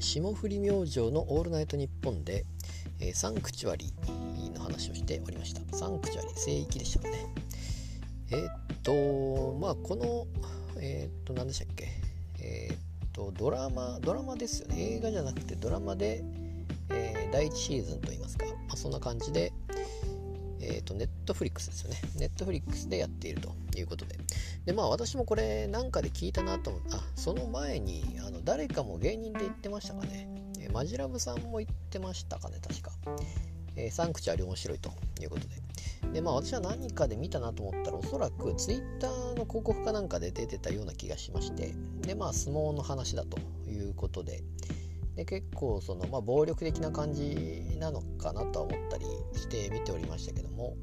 霜降り明星の「オールナイトニッポンで」えー、サンクチュアリの話をしておりました。サンクチュアリ聖域でしたかね。えー、っとまあこのえー、っと何でしたっけ。えっとドラマドラマですよね。映画じゃなくてドラマで、え第1シーズンといいますか、まあ、そんな感じでえーと、ネットフリックスですよね。ネットフリックスでやっているということで。で、まあ私もこれなんかで聞いたなと思、あ、その前にあの誰かも芸人で言ってましたかね。えー、マジラブさんも言ってましたかね、確か。えー、サンクチュアリ面白いということで。で、まあ私は何かで見たなと思ったら、おそらく Twitter の広告かなんかで出てたような気がしまして、で、まあ相撲の話だということで、で結構その、まあ、暴力的な感じなのかなとは思ったりして見ておりましたけども、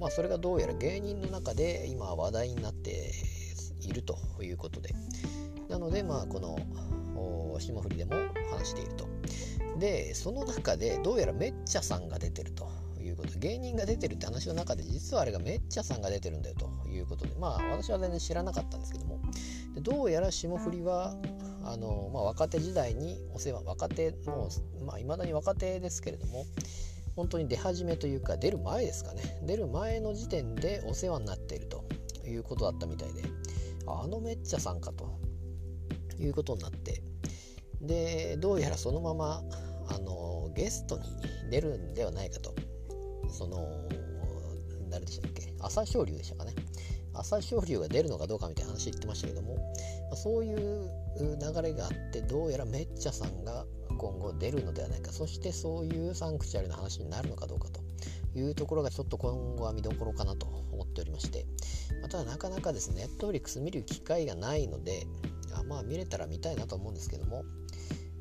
まあ、それがどうやら芸人の中で今話題になっているということで。なのでまあこの霜降りでも話していると。でその中でどうやらめっちゃさんが出てるということ。芸人が出てるって話の中で実はあれがめっちゃさんが出てるんだよということで。まあ私は全然知らなかったんですけども。でどうやら霜降りはあの、まあ、若手時代にお世話若手もう、まあ、未だに若手ですけれども本当に出始めというか出る前ですかね。出る前の時点でお世話になっているということだったみたいであのめっちゃさんかということになってでどうやらそのままあのゲストに出るんではないかと。その誰でしたっけ？朝青龍でしたかね。朝青龍が出るのかどうかみたいな話言ってましたけども、まあ、そういう流れがあってどうやらめっちゃさんが今後出るのではないか。そしてそういうサンクチュアリの話になるのかどうかというところがちょっと今後は見どころかなと思っておりまして、まただなかなかですねネットフリックス見る機会がないのであまあ見れたら見たいなと思うんですけども、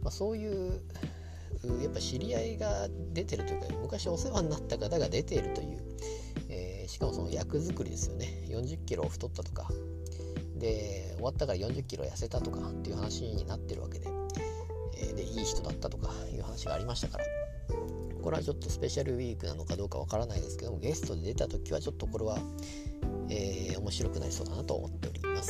まあ、そういうやっぱ知り合いが出てるというか昔お世話になった方が出ているという、しかもその役作りですよね。40キロ太ったとか。で終わったから40キロ痩せたとかっていう話になってるわけで,、え、でいい人だったとかいう話がありましたから。これはちょっとスペシャルウィークなのかどうかわからないですけどもゲストで出た時はちょっとこれは、えー、面白くなりそうだなと思っております。